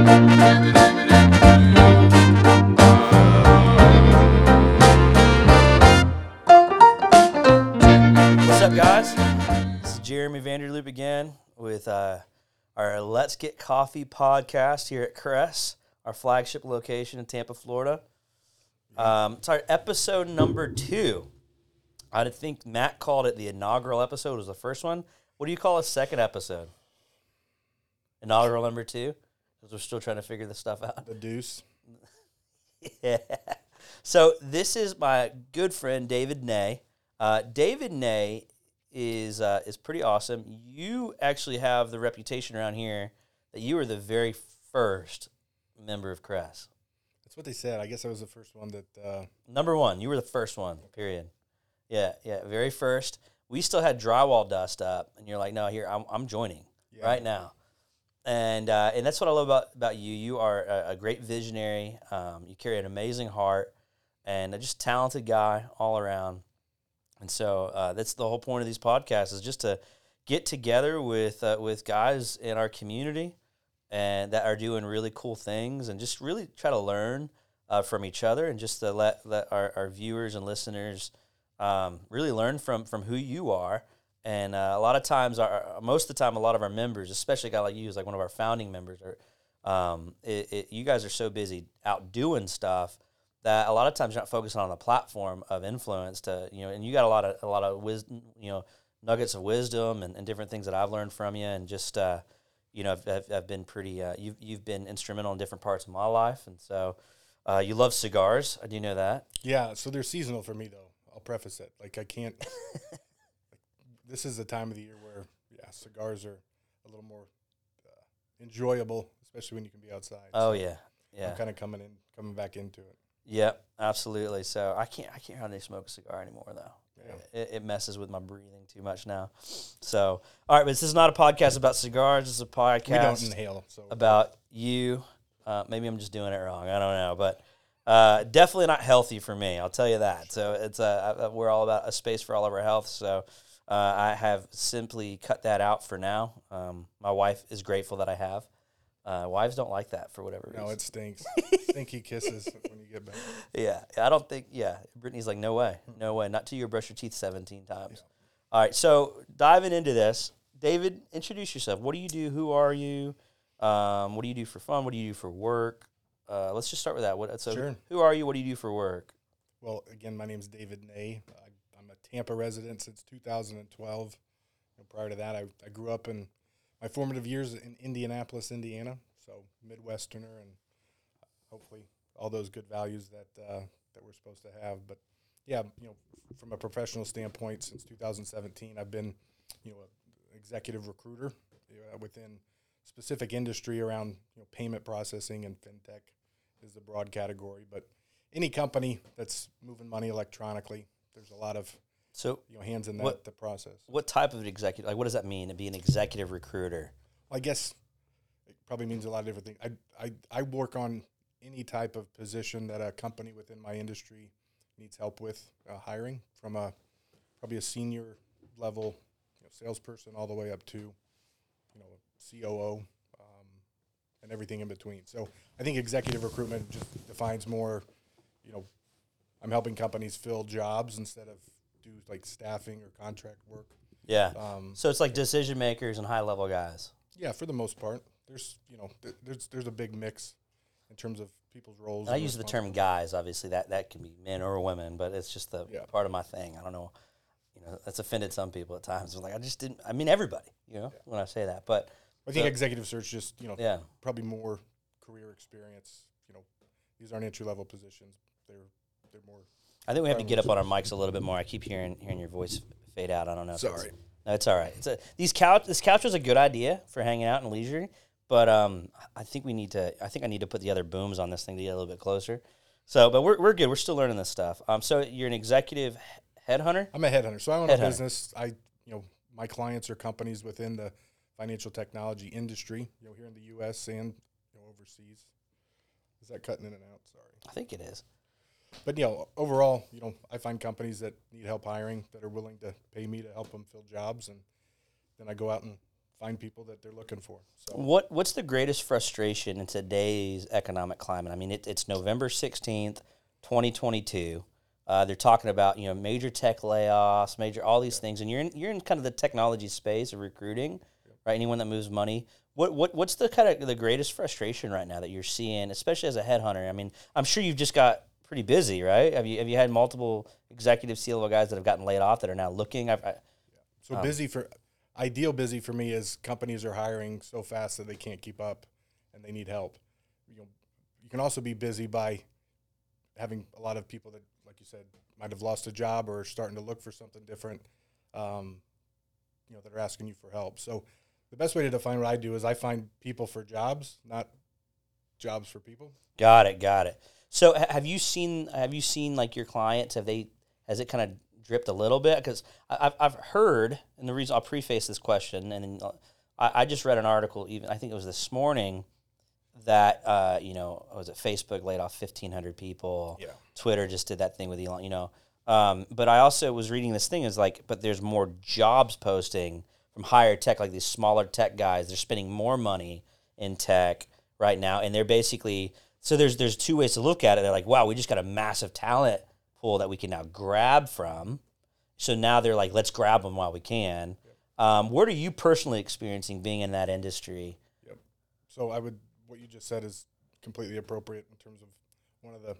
What's up, guys? This is Jeremy Vanderloop again with uh, our Let's Get Coffee podcast here at CRES, our flagship location in Tampa, Florida. Um, it's our episode number two. I think Matt called it the inaugural episode was the first one. What do you call a second episode? Inaugural number two? Because we're still trying to figure this stuff out. The deuce. Yeah. So this is my good friend David Nay. Uh, David Nay is uh, is pretty awesome. You actually have the reputation around here that you were the very first member of CRES. That's what they said. I guess I was the first one that. Uh, Number one, you were the first one. Period. Yeah, yeah, very first. We still had drywall dust up, and you're like, "No, here, I'm, I'm joining Yeah. right now." And uh, and that's what I love about about you. You are a, a great visionary. Um, you carry an amazing heart, and a just talented guy all around. And so uh, that's the whole point of these podcasts is just to get together with uh, with guys in our community and that are doing really cool things, and just really try to learn uh, from each other, and just to let let our, our viewers and listeners um, really learn from from who you are. And uh, a lot of times, our most of the time, a lot of our members, especially a guy like you, is like one of our founding members, or um, it, it, you guys are so busy out doing stuff that a lot of times you're not focusing on the platform of influence to you know and you got a lot of a lot of wisdom you know nuggets of wisdom and, and different things that I've learned from you and just uh, you know I've, I've, I've been pretty uh, you've, you've been instrumental in different parts of my life and so uh, you love cigars I do know that yeah, so they're seasonal for me though. I'll preface it. Like I can't. this is the time of the year where yeah, cigars are a little more uh, enjoyable, especially when you can be outside. oh So yeah yeah kind of coming in, coming back into it. Yep, absolutely. So I can't I can't hardly smoke a cigar anymore though. Yeah. It, it messes with my breathing too much now. So all right, but this is not a podcast about cigars. This is a podcast We don't inhale, so about you. Uh, maybe I'm just doing it wrong. I don't know, but uh, definitely not healthy for me. I'll tell you that. So it's uh, we're all about a space for all of our health. So uh, I have simply cut that out for now. Um, my wife is grateful that I have. Uh, wives don't like that for whatever reason. no, it stinks. Stinky kisses when you get back. Yeah, I don't think. Yeah, Brittany's like, no way, no way, not till you brush your teeth seventeen times. All right, so diving into this, David, introduce yourself. What do you do? Who are you? Um, what do you do for fun? What do you do for work? Uh, let's just start with that. What? So, Sure. who are you? What do you do for work? Well, again, my name is David Nay. A Tampa resident since 2012. And prior to that, I, I grew up in my formative years in Indianapolis, Indiana. So Midwesterner, and hopefully all those good values that uh, that we're supposed to have. But yeah, you know, from a professional standpoint, since 2017, I've been, you know, an executive recruiter uh, within specific industry around you know payment processing and fintech is the broad category, but any company that's moving money electronically, there's a lot of So, you know hands in that What- the process. what type of executive? Like, what does that mean to be an executive recruiter? I guess it probably means a lot of different things. I, I I work on any type of position that a company within my industry needs help with uh, hiring, from a probably a senior level you know, salesperson all the way up to you know COO um, and everything in between. So I think executive recruitment just defines more. You know, I'm helping companies fill jobs instead of do like staffing or contract work. Yeah. Um, So it's like decision makers and high level guys. yeah, for the most part, there's you know th- there's there's a big mix in terms of people's roles. I use the term guys. Obviously, that that can be men or women, but it's just the Yeah. part of my thing. I don't know. You know, that's offended some people at times. Like I just didn't. I mean, everybody. You know, when I say that, but I think so- executive search just you know yeah, probably more career experience. You know, these aren't entry level positions. They're they're more. I think we have to get up on our mics a little bit more. I keep hearing hearing your voice fade out. I don't know. if it's- Sorry. no, it's all right. It's a, these couch. This couch was a good idea for hanging out and leisure, but um, I think we need to. I think I need to put the other booms on this thing to get a little bit closer. So, but we're we're good. We're still learning this stuff. Um, so you're an executive headhunter. I'm a headhunter, so I own Headhunter. a business. I you know my clients are companies within the financial technology industry. You know, here in the U.S. and you know overseas. Is that cutting in and out? Sorry. I think it is. But you know, overall, you know, I find companies that need help hiring that are willing to pay me to help them fill jobs, and then I go out and find people that they're looking for. So What What's the greatest frustration in today's economic climate? I mean, it, it's November sixteenth, twenty twenty two. Uh, they're talking about you know major tech layoffs, major all these things, and you're in you're in kind of the technology space of recruiting, right? Anyone that moves money. What what what's the kind of the greatest frustration right now that you're seeing, especially as a headhunter? I mean, I'm sure you've just got pretty busy, right? Have you have you had multiple executive C level guys that have gotten laid off that are now looking? I've, I, so busy for ideal busy for me is companies are hiring so fast that they can't keep up and they need help. You know, you can also be busy by having a lot of people that, like you said, might have lost a job or are starting to look for something different. Um, you know, that are asking you for help. So the best way to define what I do is I find people for jobs, not jobs for people. Got it. Got it. So ha- have you seen have you seen like your clients have they has it kind of dripped a little bit? Because I've I've heard and the reason I'll preface this question and then uh, I, I just read an article even I think it was this morning that uh, you know was it Facebook laid off fifteen hundred people? Yeah. Twitter just did that thing with Elon you know? Um, but I also was reading this thing is like but there's more jobs posting from higher tech like these smaller tech guys they're spending more money in tech right now and they're basically so there's there's two ways to look at it. They're like wow we just got a massive talent pool that we can now grab from. So now they're like let's grab them while we can. Um, what are you personally experiencing being in that industry? Yep. So I would what you just said is completely appropriate in terms of one of the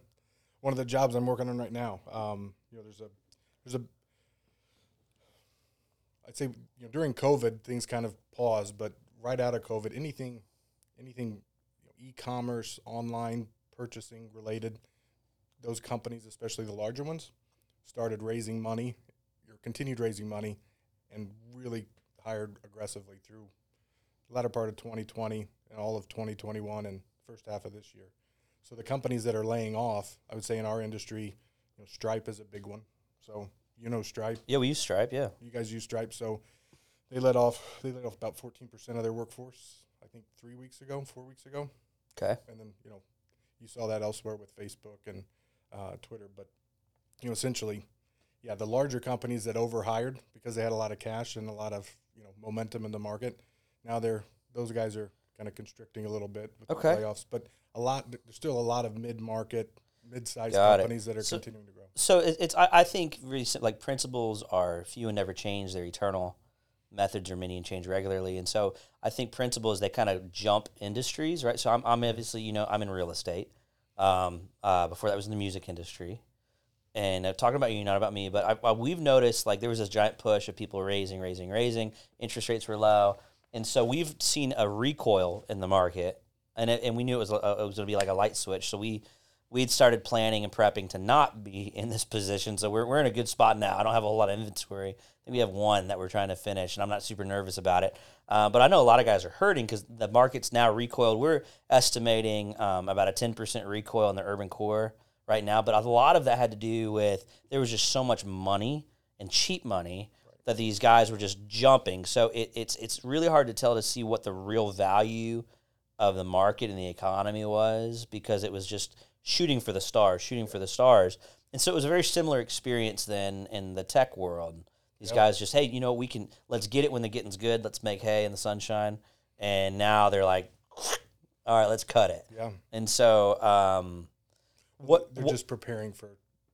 one of the jobs I'm working on right now. Um, you know, there's a there's a I'd say you know during COVID things kind of paused, but right out of COVID, anything anything e-commerce, online purchasing related, those companies, especially the larger ones, started raising money or continued raising money and really hired aggressively through the latter part of 2020 and all of 2021 and first half of this year. So the companies that are laying off, I would say in our industry, you know, Stripe is a big one. So you know Stripe, yeah we use stripe yeah you guys use Stripe, so they let off they let off about 14% of their workforce. I think three weeks ago, four weeks ago, okay and then you know you saw that elsewhere with Facebook and uh, Twitter. But you know essentially, yeah, the larger companies that overhired because they had a lot of cash and a lot of you know momentum in the market. Now they're those guys are kind of constricting a little bit with Okay. the layoffs, but a lot there's still a lot of mid market, mid sized Got it. companies that are So- continuing to grow. so it's I, I think recent like principles are few and never change they're eternal methods are many and change regularly. And so i think principles they kind of jump industries right? So i'm, I'm obviously you know i'm in real estate um, uh, before that was in the music industry. And uh, talking about you not about me but I, I, we've noticed like there was this giant push of people raising raising raising. Interest rates were low. And so we've seen a recoil in the market. And, it, and we knew it was, uh, it was going to be like a light switch. So we we'd started planning and prepping to not be in this position. So we're, we're in a good spot now. I don't have a whole lot of inventory. We have one that we're trying to finish, and I'm not super nervous about it. Uh, but I know a lot of guys are hurting because the market's now recoiled. We're estimating um, about a 10% recoil in the urban core right now. But a lot of that had to do with there was just so much money and cheap money that these guys were just jumping. So it, it's it's really hard to tell to see what the real value of the market and the economy was because it was just shooting for the stars, shooting for the stars. And so it was a very similar experience then in the tech world. These guys just, hey, you know, we can let's get it when the getting's good. Let's make hay in the sunshine. And now they're like, all right, let's cut it. Yeah, And so, um, what? they're what- just preparing for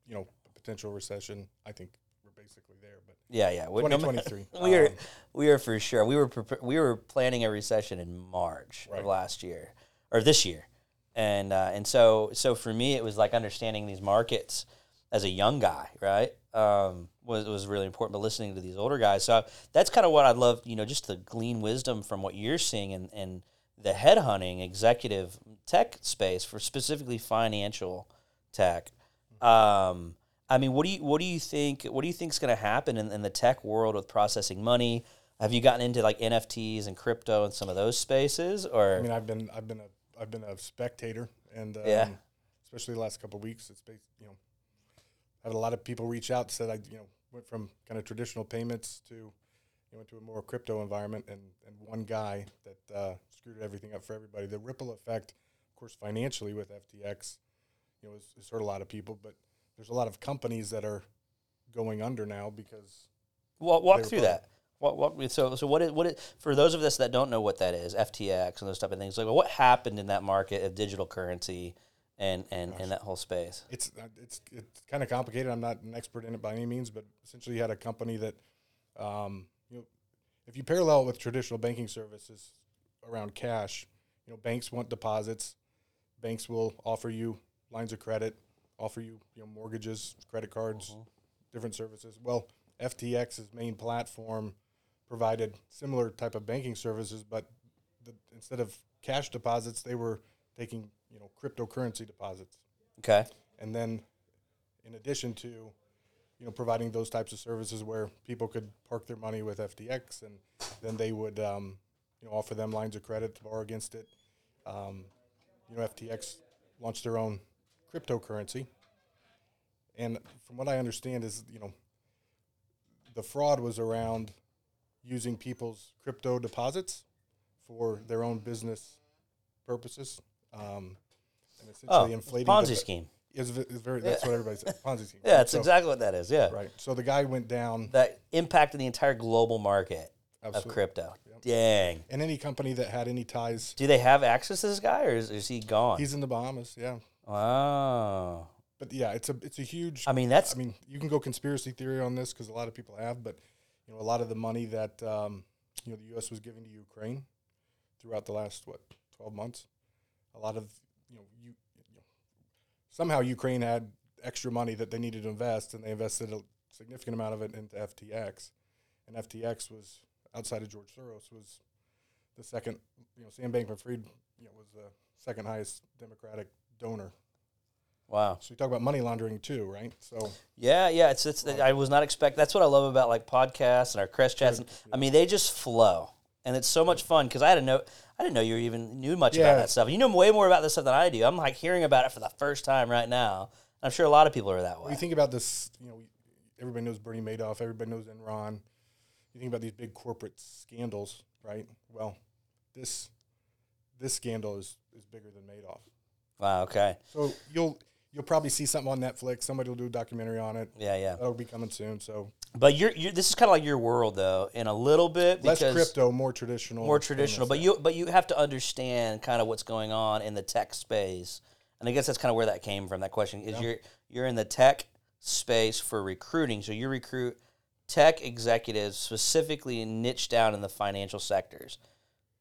you know a potential recession. I think we're basically there, but yeah, yeah. twenty twenty three. We are, um, we are for sure. We were prepa- we were planning a recession in March Right. of last year or this year, and uh, and so so for me it was like understanding these markets as a young guy, right? Um, was was really important. But listening to these older guys, so that's kind of what I'd love, you know, just to glean wisdom from what you're seeing in, in the headhunting executive tech space for specifically financial tech. Um, I mean, what do you what do you think? What do you think is going to happen in, in the tech world with processing money? Have you gotten into like NFTs and crypto and some of those spaces, or I mean, I've been I've been a I've been a spectator, and um, Yeah. especially the last couple of weeks, it's based, you know had a lot of people reach out said I you know went from kind of traditional payments to you know, into a more crypto environment, and and one guy that uh, screwed everything up for everybody. The ripple effect, of course, financially with FTX, you know, has, has hurt a lot of people, but there's a lot of companies that are going under now because Wa- walk through part- that? What, what, so, so what is, what is, for those of us that don't know what that is, FTX and those type of things, like what happened in that market of digital currency and, and, and that whole space? It's uh, it's it's kind of complicated. I'm not an expert in it by any means, but essentially, you had a company that, um, you know, if you parallel with traditional banking services around cash, you know, banks want deposits. Banks will offer you lines of credit, offer you you know mortgages, credit cards, different services. Well, FTX's main platform provided similar type of banking services, but the, instead of cash deposits, they were taking you know cryptocurrency deposits Okay. and then in addition to you know providing those types of services where people could park their money with FTX and then they would um, you know offer them lines of credit to borrow against it. Um, you know FTX launched their own cryptocurrency, and from what I understand is you know the fraud was around using people's crypto deposits for their own business purposes. Um, and Oh, essentially inflating Ponzi the, scheme. is very. That's what everybody says. Ponzi scheme. Yeah, that's So- exactly what that is. Yeah. Right. So the guy went down. That impacted the entire global market of Absolutely. crypto. Dang. And any company that had any ties, Do they have access to this guy or is, is he gone? he's in the Bahamas. Yeah. wow. But yeah, it's a it's a huge. I mean, that's I mean, you can go conspiracy theory on this because a lot of people have, but you know, a lot of the money that um, you know the U.S. was giving to Ukraine throughout the last what twelve months, a lot of you know you, you know, somehow Ukraine had extra money that they needed to invest, and they invested a significant amount of it into FTX, and FTX was outside of George Soros was the second. You know, Sam Bankman-Fried you know was the second highest Democratic donor. Wow. So you talk about money laundering too, right? So. Yeah, yeah. It's it's. I was not expect. That's what I love about like podcasts and our crest chats. And, I mean, they just flow, and it's so much fun because I didn't know. I didn't know you even knew much about that stuff. You know way more about this stuff than I do. I'm like hearing about it for the first time right now. I'm sure a lot of people are that way. you think about this, you know, everybody knows Bernie Madoff, everybody knows Enron. You think about these big corporate scandals, right? Well, this this scandal is is bigger than Madoff. Wow. Okay. So you'll you'll probably see something on Netflix. Somebody will do a documentary on it. Yeah, yeah. That'll be coming soon. So But you're, you're this is kind of like your world though, in a little bit less because crypto, more traditional. more traditional. But you but you have to understand kind of what's going on in the tech space, and I guess that's kind of where that came from. That question is you're you're in the tech space for recruiting, so you recruit tech executives specifically niche down in the financial sectors.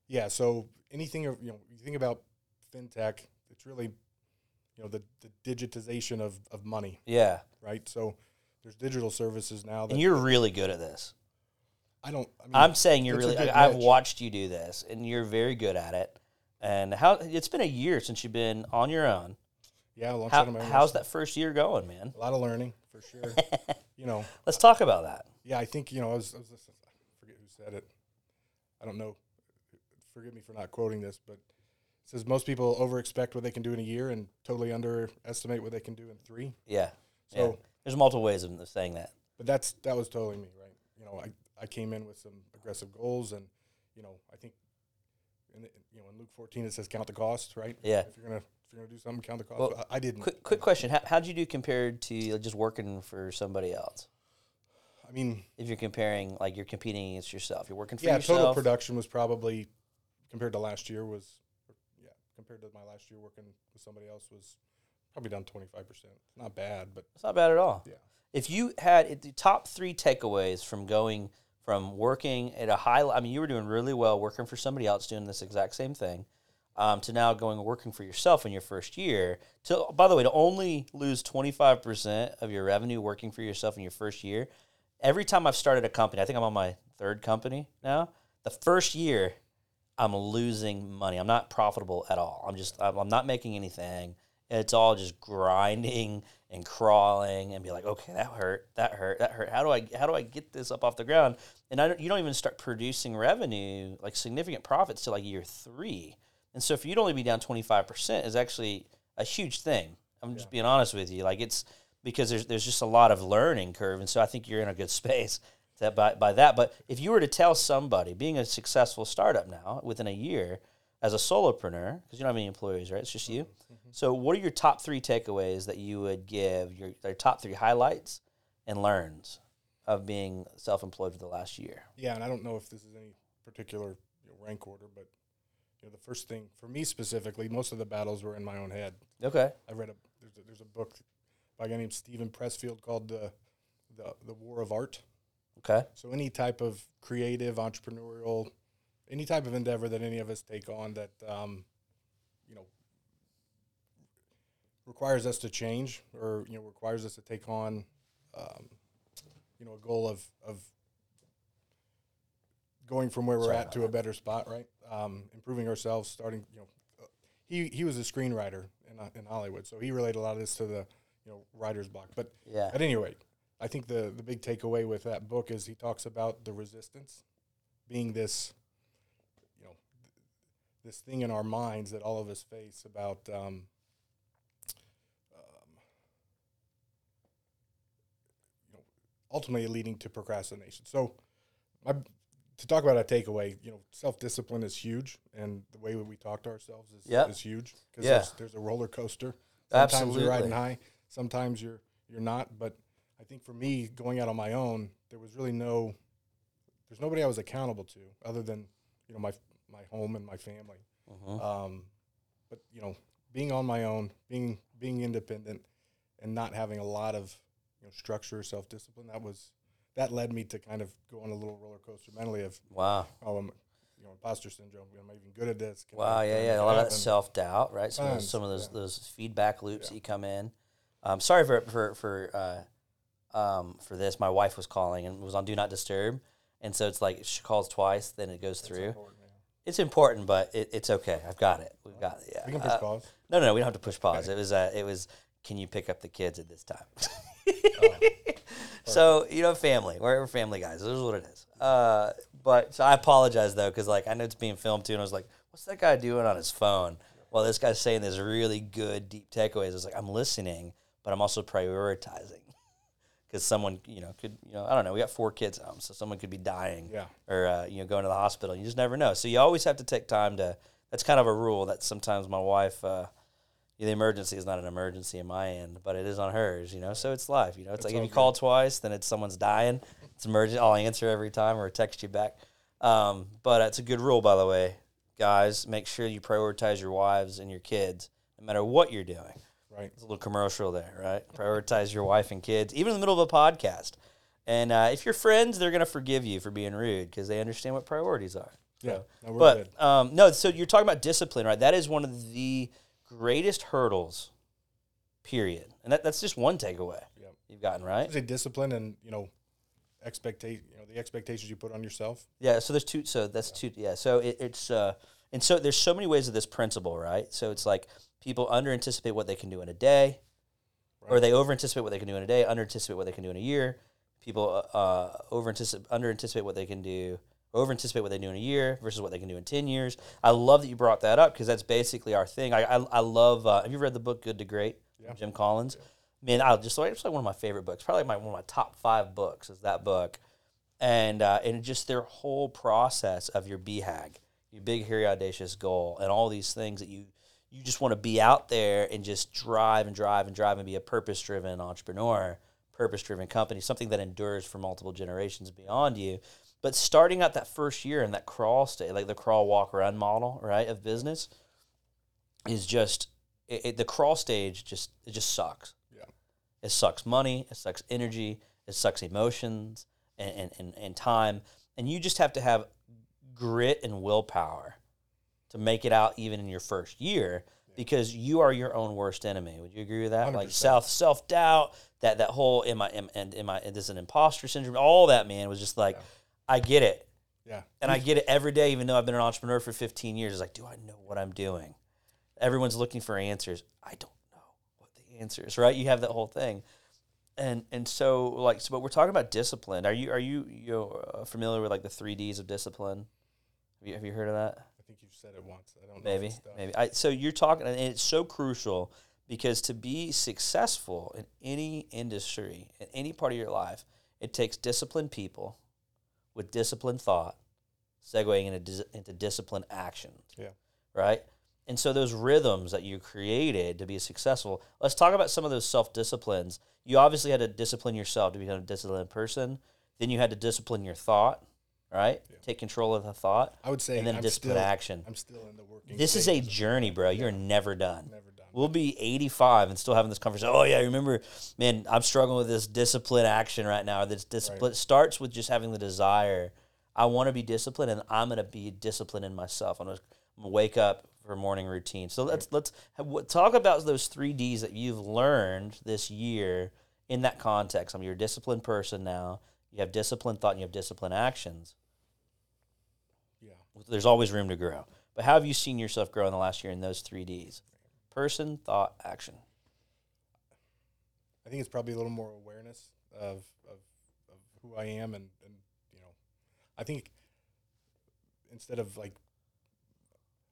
Yeah. So anything of you know, you think about fintech, it's really you know the the digitization of of money, Yeah, right? So there's digital services now that and you're really good at this. I don't. I mean, I'm saying you're really. I, I've watched you do this, and you're very good at it. And how it's been a year since you've been on your own. yeah, alongside How, of my how's that first year going, man? A lot of learning for sure. you know, Let's talk about that. yeah, I think you know. I was, I was listening, I forget who said it. I don't know. Forgive me for not quoting this, but says most people over expect what they can do in a year and totally underestimate what they can do in three. Yeah. So, yeah. There's multiple ways of saying that. but that's that was totally me, right? You know, I I came in with some aggressive goals, and you know, I think. In the, you know, in Luke 14 it says count the cost, right? Yeah. If you're gonna if you're gonna do something, count the cost. Well, I, I didn't. Quick, quick question: How how'd you do compared to just working for somebody else? I mean, If you're comparing, like you're competing against yourself, you're working for yeah, yourself. total production was probably compared to last year was yeah compared to my last year working with somebody else was probably down twenty five percent. Not bad, but It's not bad at all. yeah. If you had the top three takeaways from going from working at a high, I mean, you were doing really well working for somebody else doing this exact same thing, um, to now going working for yourself in your first year. To by the way, to only lose twenty five percent of your revenue working for yourself in your first year. Every time I've started a company, I think I'm on my third company now. The first year, I'm losing money. I'm not profitable at all. I'm just I'm, not making anything. It's all just grinding and crawling and be like, okay, that hurt, that hurt, that hurt. How do I how do I get this up off the ground? And I don't, you don't even start producing revenue like significant profits till like year three. And so for you to only be down twenty five percent is actually a huge thing. I'm just being honest with you. Like it's because there's there's just a lot of learning curve, and so I think you're in a good space that by, by that. But if you were to tell somebody, being a successful startup now within a year as a solopreneur, because you don't have any employees, right? It's just you. Mm-hmm. So, what are your top three takeaways that you would give? Your, your top three highlights and learns. of being self-employed for the last year. Yeah, and I don't know if this is any particular you know, rank order, but you know, the first thing for me specifically, most of the battles were in my own head. Okay. I read a there's a, there's a book by a guy named Steven Pressfield called the the the War of Art. Okay. So any type of creative, entrepreneurial, any type of endeavor that any of us take on that um, you know requires us to change or you know requires us to take on um, you know a goal of of going from where we're Sorry at to a better spot, right? Um, improving ourselves, starting you know. uh, He, he was a screenwriter in, uh, in Hollywood, so he related a lot of this to the you know writer's block. But Yeah. at any rate, I think the the big takeaway with that book is he talks about the resistance being this, you know, th- this thing in our minds that all of us face about um, um, you know, ultimately leading to procrastination. So, my, to talk about a takeaway, you know, self discipline is huge, and the way that we talk to ourselves is Yep. is huge because Yeah. there's, there's a roller coaster. Sometimes you're riding high, sometimes you're you're not. But I think for me, going out on my own, there was really no, there's nobody I was accountable to other than you know my my home and my family. Mhm. Um, but you know, being on my own, being being independent, and not having a lot of you know structure or self discipline, that was that led me to kind of go on a little roller coaster mentally of Wow. oh, I'm, you know, imposter syndrome. Am I even good at this? Can Wow, I yeah, yeah. A lot of that self doubt, right? Some of those, some of those yeah. those feedback loops Yeah. that you come in. Um, sorry for for for uh, um, for this. My wife was calling and was on Do Not Disturb, and so it's like she calls twice, then it goes That's through. important. It's important, but it, it's okay. I've got it. We've got it. Yeah. We can push Uh, pause. No, no, no. We don't have to push pause. It was uh, it was. Can you pick up the kids at this time? Oh, so you know, family. We're, we're family guys. This is what it is. Uh, but so I apologize though, because like I know it's being filmed too, and I was like, "What's that guy doing on his phone?" While this guy's saying this really good deep takeaways, I was like, "I'm listening, but I'm also prioritizing." Because someone, you know, could, you know, I don't know. We got four kids home, so someone could be dying Yeah. or uh, you know going to the hospital. You just never know. So you always have to take time to. That's kind of a rule that sometimes my wife. Uh, the emergency is not an emergency in my end, but it is on hers. You know, so it's life. You know, it's That's like if you good. call twice, then it's someone's dying. It's emergent. I'll answer every time or text you back. Um, but it's a good rule, by the way, guys. Make sure you prioritize your wives and your kids, no matter what you're doing. Right. It's a little commercial there, right? Prioritize your wife and kids, even in the middle of a podcast. And uh, if you're friends, they're gonna forgive you for being rude because they understand what priorities are. Yeah. No, But um, no, so you're talking about discipline, right? That is one of the greatest hurdles, period. And that, that's just one takeaway Yeah. you've gotten, right? Say discipline and you know, expectate you know the expectations you put on yourself. Yeah. So there's two. So that's two. Yeah. So it, it's uh, and so there's so many ways of this principle, right? So it's like people under anticipate what they can do in a day, or they over anticipate what they can do in a day, under anticipate what they can do in a year. People uh, over anticipate, under anticipate what they can do, over anticipate what they do in a year versus what they can do in ten years. I love that you brought that up because that's basically our thing. I I, I love. Uh, have you read the book Good to Great? Yeah. Jim Collins. Man, I just like it's like one of my favorite books. Probably my one of my top five books is that book, and uh, and just their whole process of your BHAG, your big hairy audacious goal, and all these things that you you just want to be out there and just drive and drive and drive and be a purpose driven entrepreneur, purpose driven company, something that endures for multiple generations beyond you. But starting out that first year in that crawl state, like the crawl, walk, run model, right, of business, is just it, it, the crawl stage. Just it just sucks. Yeah. It sucks money. It sucks energy. It sucks emotions and, and, and, and time. And you just have to have grit and willpower to make it out even in your first year because you are your own worst enemy. Would you agree with that? Like 100%. self self doubt, that that whole am I am and am I this is an imposter syndrome, all that man was just like, Yeah. I get it. Yeah. And I get it every day, even though I've been an entrepreneur for 15 years. It's like, do I know what I'm doing? Everyone's looking for answers. I don't know what the answer is, right? You have that whole thing. And and so like so but we're talking about discipline. Are you are you you know, uh, familiar with like the 3 Ds of discipline? Have you, have you heard of that? I think you've said it once. I don't know. Maybe, maybe. I, so you're talking, and it's so crucial because to be successful in any industry, in any part of your life, it takes disciplined people with disciplined thought, segueing into, dis- into disciplined action. Yeah. Right? And so those rhythms that you created to be successful, let's talk about some of those self disciplines. You obviously had to discipline yourself to become a disciplined person. Then you had to discipline your thought, right? Yeah. Take control of the thought, I would say, and then I'm discipline still, action. I'm still in the working. This is a journey, bro. You're never done. never done. We'll be 85 and still having this conversation. Oh yeah, remember, man, I'm struggling with this discipline action right now. This discipline it starts with just having the desire. I want to be disciplined, and I'm going to be disciplined in myself. I'm going to wake up for morning routine. So let's let's have, talk about those three Ds that you've learned this year in that context. I mean, you're a disciplined person now. You have disciplined thought, and you have disciplined actions. yeah. There's always room to grow. But how have you seen yourself grow in the last year in those three Ds? Person, thought, action. I think it's probably a little more awareness of of, of who I am, and and you know, I think instead of like,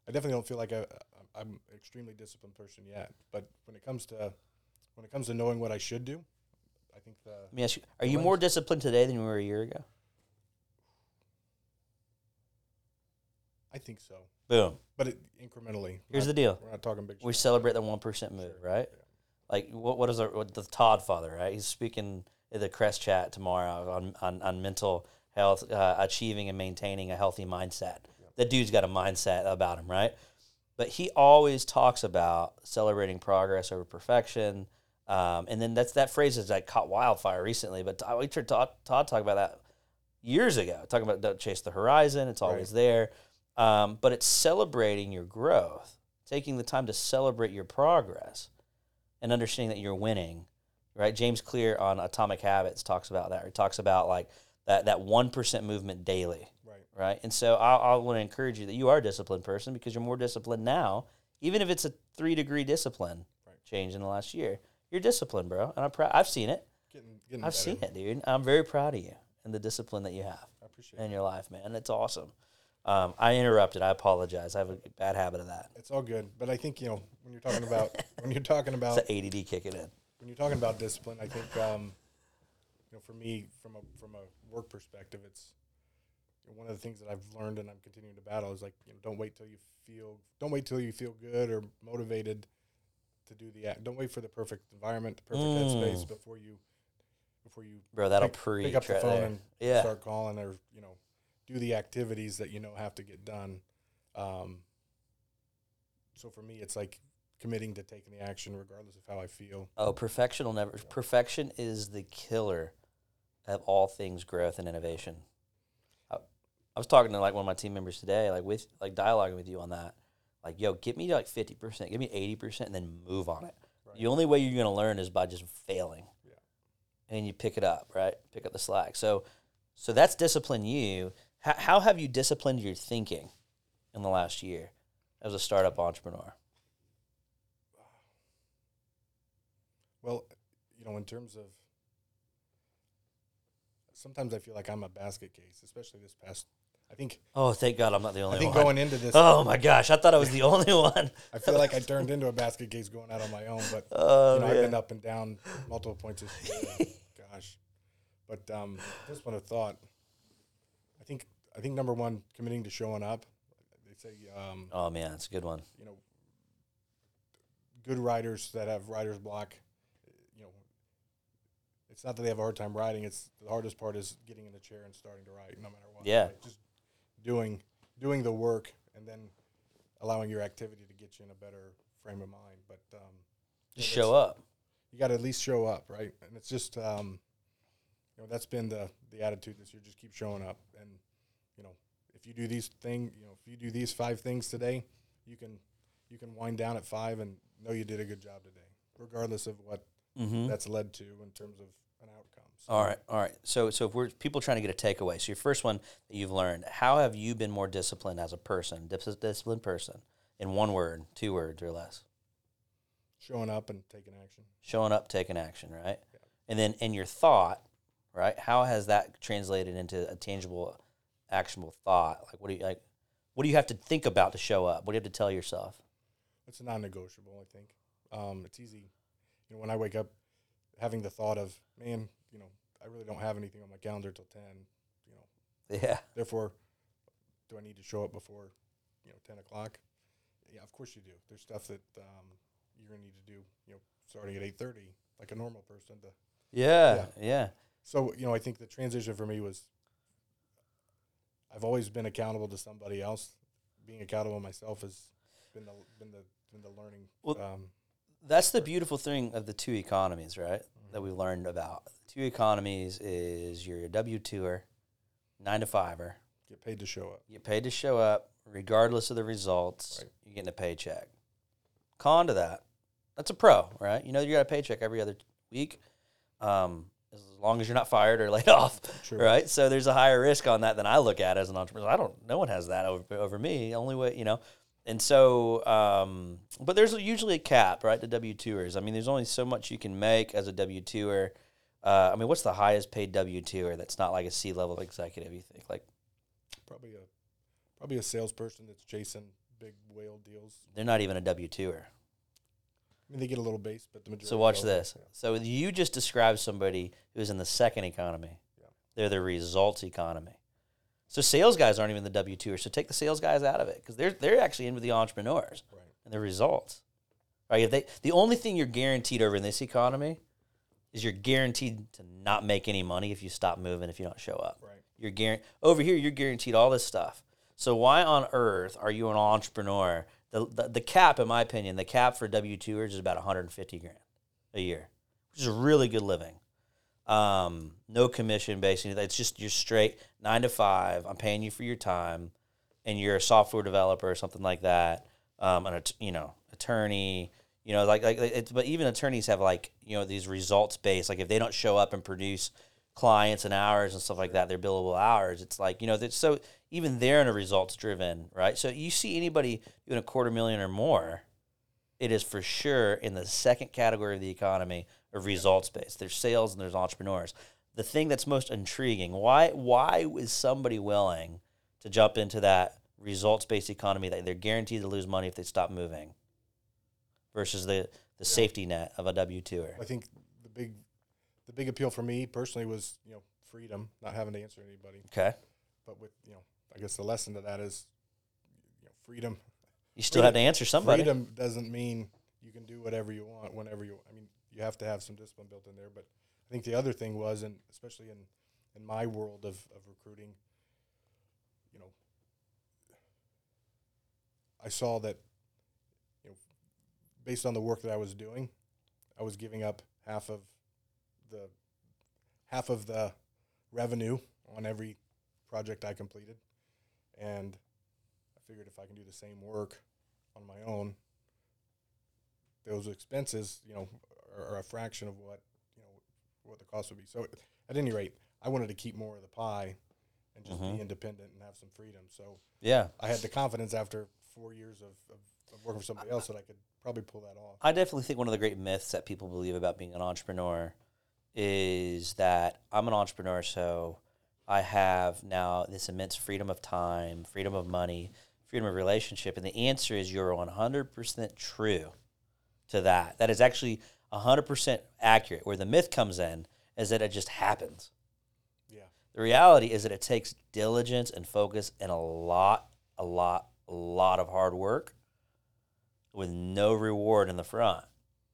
I definitely don't feel like I, I'm an extremely disciplined person yet. But when it comes to when it comes to knowing what I should do, I think the Let me ask you: Are you lens. more disciplined today than you were a year ago? I think so. Boom. But it, incrementally. Here's not- the deal: We're not talking big. we celebrate the one percent move, Sure, right? yeah. Like what? What is our what the Todd father? Right? He's speaking at the Crest Chat tomorrow on on, on mental health, uh, achieving and maintaining a healthy mindset. That dude's got a mindset about him, right? But he always talks about celebrating progress over perfection. Um, and then that's that phrase is like caught wildfire recently. But I we heard Todd, Todd talk about that years ago, talking about don't chase the horizon. It's always there. Um, but it's celebrating your growth, taking the time to celebrate your progress, and understanding that you're winning. Right? James Clear on Atomic Habits talks about that. Or he talks about like that that one percent movement daily Right. right? And so I, I want to encourage you that you are a disciplined person because you're more disciplined now, even if it's a three degree discipline Right. change in the last year. You're disciplined, bro, and I'm proud. I've seen it. Getting, getting I've better. seen it, dude. I'm very proud of you and the discipline that you have I appreciate in your life, man. It's awesome. Um, I interrupted. I apologize. I have a bad habit of that. It's all good, but I think you know when you're talking about when you're talking about It's the ADD kicking in. when you're talking about discipline, I think um, you know for me from a from a work perspective, it's one of the things that I've learned and I'm continuing to battle is like you know don't wait till you feel don't wait till you feel good or motivated to do the act. Don't wait for the perfect environment, the perfect headspace Mm. before you before you Bro, that'll pick, preach pick up the right phone there. and Yeah. start calling or you know do the activities that you know have to get done. Um, so for me, it's like committing to taking the action regardless of how I feel. Oh, perfection will never. Perfection is the killer of all things growth and innovation. I, I was talking to like one of my team members today, like with like dialoguing with you on that. Like, yo, get me to like fifty percent, give me eighty percent, and then move on it. Right. The only way you're gonna learn is by just failing. Yeah. And you pick it up, right? Pick up the slack. So, so that's discipline you. How, how have you disciplined your thinking in the last year as a startup entrepreneur? Well, you know, in terms of sometimes I feel like I'm a basket case, especially this past. I think Oh, thank God, I'm not the only I think one. going into this, Oh my gosh, I thought I was the only one. I feel like I turned into a basket case going out on my own, but Oh you know, I've been up and down multiple points this year. Gosh, but um, this one of thought. I think I think number one, committing to showing up. They say um, Oh man, it's a good one. you know, good riders that have writer's block, you know, it's not that they have a hard time riding. It's the hardest part is getting in the chair and starting to write, no matter what. Yeah. Just doing doing the work and then allowing your activity to get you in a better frame of mind. But um, Just show up. you got to at least show up, right? And it's just, um, you know, that's been the the attitude this year. Just keep showing up, and you know, if you do these thing, you know, if you do these five things today, you can you can wind down at five and know you did a good job today, regardless of what Mm-hmm. that's led to in terms of an outcome. So, All right, all right. So, so if we're people trying to get a takeaway, so your first one that you've learned, how have you been more disciplined as a person, dis- disciplined person, in one word, two words or less? showing up and taking action. Showing up, taking action, right? Yeah. And then in your thought, right? How has that translated into a tangible, actionable thought? Like, what do you like? What do you have to think about to show up? What do you have to tell yourself? It's non-negotiable. I think um, it's easy. You know, when I wake up, having the thought of, man, you know, I really don't have anything on my calendar till ten. You know, Yeah, Therefore, do I need to show up before, you know, ten o'clock? Yeah, of course you do. There's stuff that um, you're gonna need to do, you know, starting at eight thirty, like a normal person. To yeah, yeah. So you know, I think the transition for me was I've always been accountable to somebody else. Being accountable myself has been the been the been the learning. Well, um, That's the beautiful thing of the two economies, right? That we learned about. Two economies is your W twoer, nine to fiver. get paid to show up. You get paid to show up, regardless of the results. Right. You're getting a paycheck. Con to that, that's a pro, right? You know you got a paycheck every other week, um, as long as you're not fired or laid off, True. right? So there's a higher risk on that than I look at as an entrepreneur. I don't. No one has that over over me. The only way, you know. And so, um, but there's usually a cap, right? The W twoers. I mean, there's only so much you can make as a W twoer. Uh, I mean, what's the highest paid W twoer that's not like a C level executive? You think like Probably a probably a salesperson that's chasing big whale deals. they're not even a W twoer. I mean, they get a little base, but the majority. So watch this. So you just described somebody who's in the second economy. Yeah. They're the results economy. So sales guys aren't even the W two. So take the sales guys out of it because they're they're actually in with the entrepreneurs Right. and the results. Right. If they the only thing you're guaranteed over in this economy is you're guaranteed to not make any money if you stop moving if you don't show up. Right. You're guaran- over here. You're guaranteed all this stuff. So why on earth are you an entrepreneur? The, the, the cap, in my opinion, the cap for W twoers is about 150 grand a year, which is a really good living. Um, no commission based. It's just you're straight nine to five. I'm paying you for your time, and you're a software developer or something like that. Um, an you know attorney. You know, like like it's, but even attorneys have like you know these results based. Like if they don't show up and produce clients and hours and stuff like that, their billable hours. It's like you know that so even they're in a results driven, right? So you see anybody doing a quarter million or more, it is for sure in the second category of the economy of results based. There's sales and there's entrepreneurs. The thing that's most intriguing, why why is somebody willing to jump into that results based economy that they're guaranteed to lose money if they stop moving versus the, the safety net of a W twoer? I think the big the big appeal for me personally was you know freedom, not having to answer anybody. Okay. But with you know, I guess the lesson to that is you know freedom. You still have to answer somebody. Freedom doesn't mean you can do whatever you want whenever you. I mean, you have to have some discipline built in there. But I think the other thing was, and especially in in my world of of recruiting, you know, I saw that you know, based on the work that I was doing, I was giving up half of the half of the revenue on every project I completed, and I figured if I can do the same work on my own, those expenses, you know, are, are a fraction of what you know what the cost would be. So at any rate, I wanted to keep more of the pie and just Mhm. be independent and have some freedom. So Yeah. I had the confidence after four years of, of, of working for somebody else that I could probably pull that off. I definitely think one of the great myths that people believe about being an entrepreneur is that I'm an entrepreneur, so I have now this immense freedom of time, freedom of money, freedom of relationship. And the answer is you're 100% true to that. That is actually 100% accurate. Where the myth comes in is that it just happens. Yeah. The reality is that it takes diligence and focus and a lot, a lot, a lot of hard work with no reward in the front.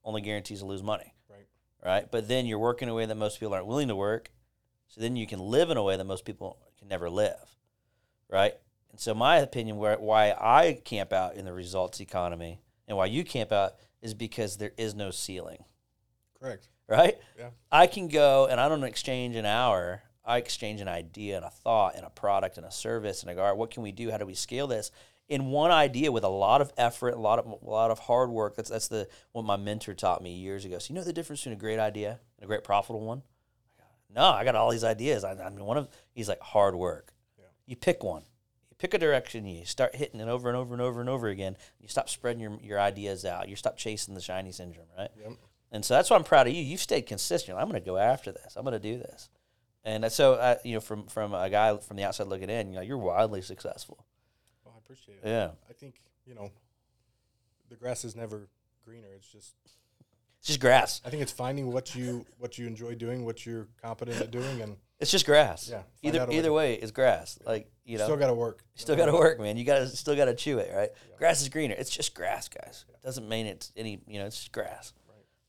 Only guarantees to lose money. Right. Right. But then you're working in a way that most people aren't willing to work. So then you can live in a way that most people can never live. Right. And so my opinion where why I camp out in the results economy and why you camp out is because there is no ceiling. Correct. Right? Yeah. I can go and I don't exchange an hour. I exchange an idea and a thought and a product and a service and I go, all right, what can we do? How do we scale this? In one idea with a lot of effort, a lot of a lot of hard work. That's that's the what my mentor taught me years ago. So you know the difference between a great idea and a great profitable one? No, I got all these ideas. I, I mean, one of he's like hard work. Yeah. You pick one, you pick a direction, you start hitting it over and over and over and over again. You stop spreading your your ideas out. You stop chasing the shiny syndrome, right? Yep. And so that's why I'm proud of you. You've stayed consistent. I'm going to go after this. I'm going to do this. And so, uh, you know, from from a guy from the outside looking in, you know, you're wildly successful. Well, I appreciate it. Yeah, I think you know, the grass is never greener. It's just it's just grass. I think it's finding what you what you enjoy doing, what you're competent at doing, and It's just grass. Yeah, Either way either way, it's grass. Like you know, still got to work. Still got to work, man. You got to still got to chew it, right? Yeah. Grass is greener. It's just grass, guys. It doesn't mean it's any, you know, it's just grass.